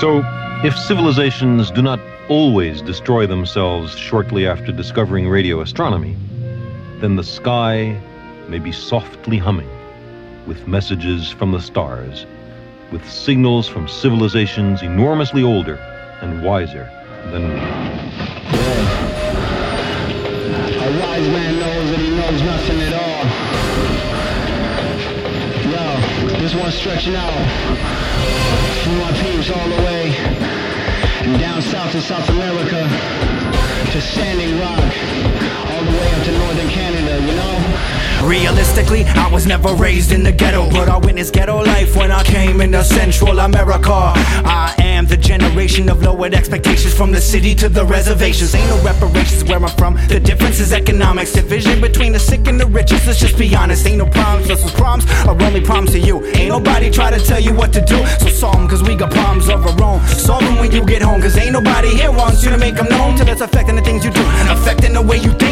So, if civilizations do not always destroy themselves shortly after discovering radio astronomy, then the sky may be softly humming with messages from the stars, with signals from civilizations enormously older and wiser than we. A wise man knows Stretching out. From my peeps all the way. Down south to South America. To Standing Rock, Realistically, I was never raised in the ghetto, but I witnessed ghetto life when I came into Central America. I am the generation of lowered expectations from the city to the reservations. Ain't no reparations where I'm from. The difference is economics, division between the sick and the richest. Let's just be honest, ain't no problems. This was problems are only problems to you. Ain't nobody try to tell you what to do. So solve them, cause we got problems of our own. Solve them when you get home, cause ain't nobody here wants you to make them known till it's affecting the things you do, affecting the way you think.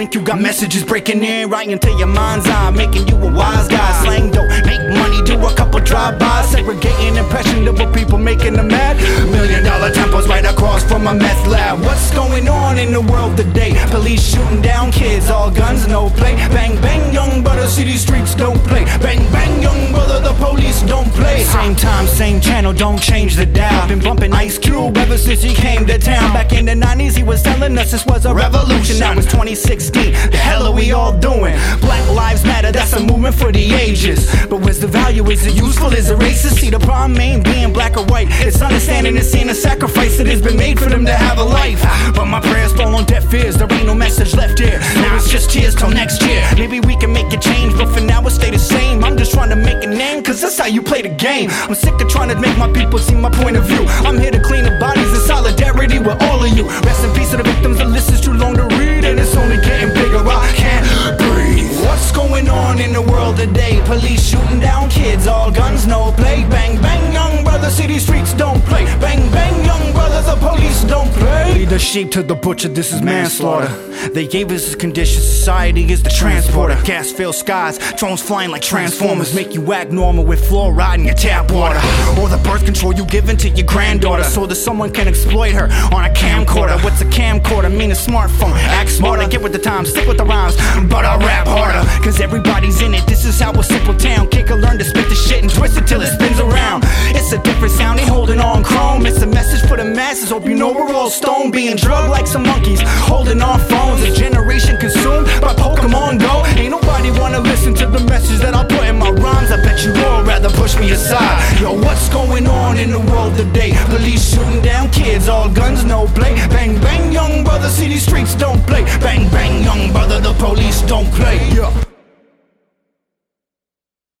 You got messages breaking in right into your mind's eye, making you a wise guy. Slang dope, make money, do a couple drive-bys, segregating impressionable people, making them mad. Million dollar temples right across from a meth lab. What's going on in the world today? Police shooting down kids, all guns, no play. Bang bang, Same time, same channel, don't change the dial. Been bumping Ice Cube ever since he came to town. Back in the 90s, he was telling us this was a revolution. Now it's 2016. The hell are we all doing? Black lives matter, that's a movement for the ages. But where's the value? Is it useful? Is it racist? See, the problem ain't being black or white. It's understanding and seeing the sacrifice that has been made for them to have a life. But my prayers fall on deaf ears. There ain't no message left here. Now it's just tears till next year. You play the game. I'm sick of trying to make my people see my point of view. I'm here to clean the bodies in solidarity with all of you. Rest in peace to the victims. The list is too long to read, and it's only getting bigger. I can't breathe. What's going on in the world today? Police shooting down kids, all guns, no play. Bang bang, young brother, city streets don't play. Bang bang, young sheep to the butcher, this is manslaughter. They gave us this condition, society is the transporter. Gas filled skies, drones flying like transformers. Make you act normal with fluoride in your tap water. Or the birth control you given to your granddaughter so that someone can exploit her on a camcorder. What's a camcorder? Mean a smartphone. Act smarter, get with the times, stick with the rhymes, but I rap harder. Cause everybody's in it, this is how a simple masses, hope you know we're all stone. Being drugged like some monkeys, holding on phones. A generation consumed by Pokemon Go. Ain't nobody wanna listen to the message that I put in my rhymes. I bet you all rather push me aside. Yo, what's going on in the world today? Police shooting down kids, all guns, no play. Bang, bang, young brother, city streets don't play. Bang, bang, young brother, the police don't play. Yeah.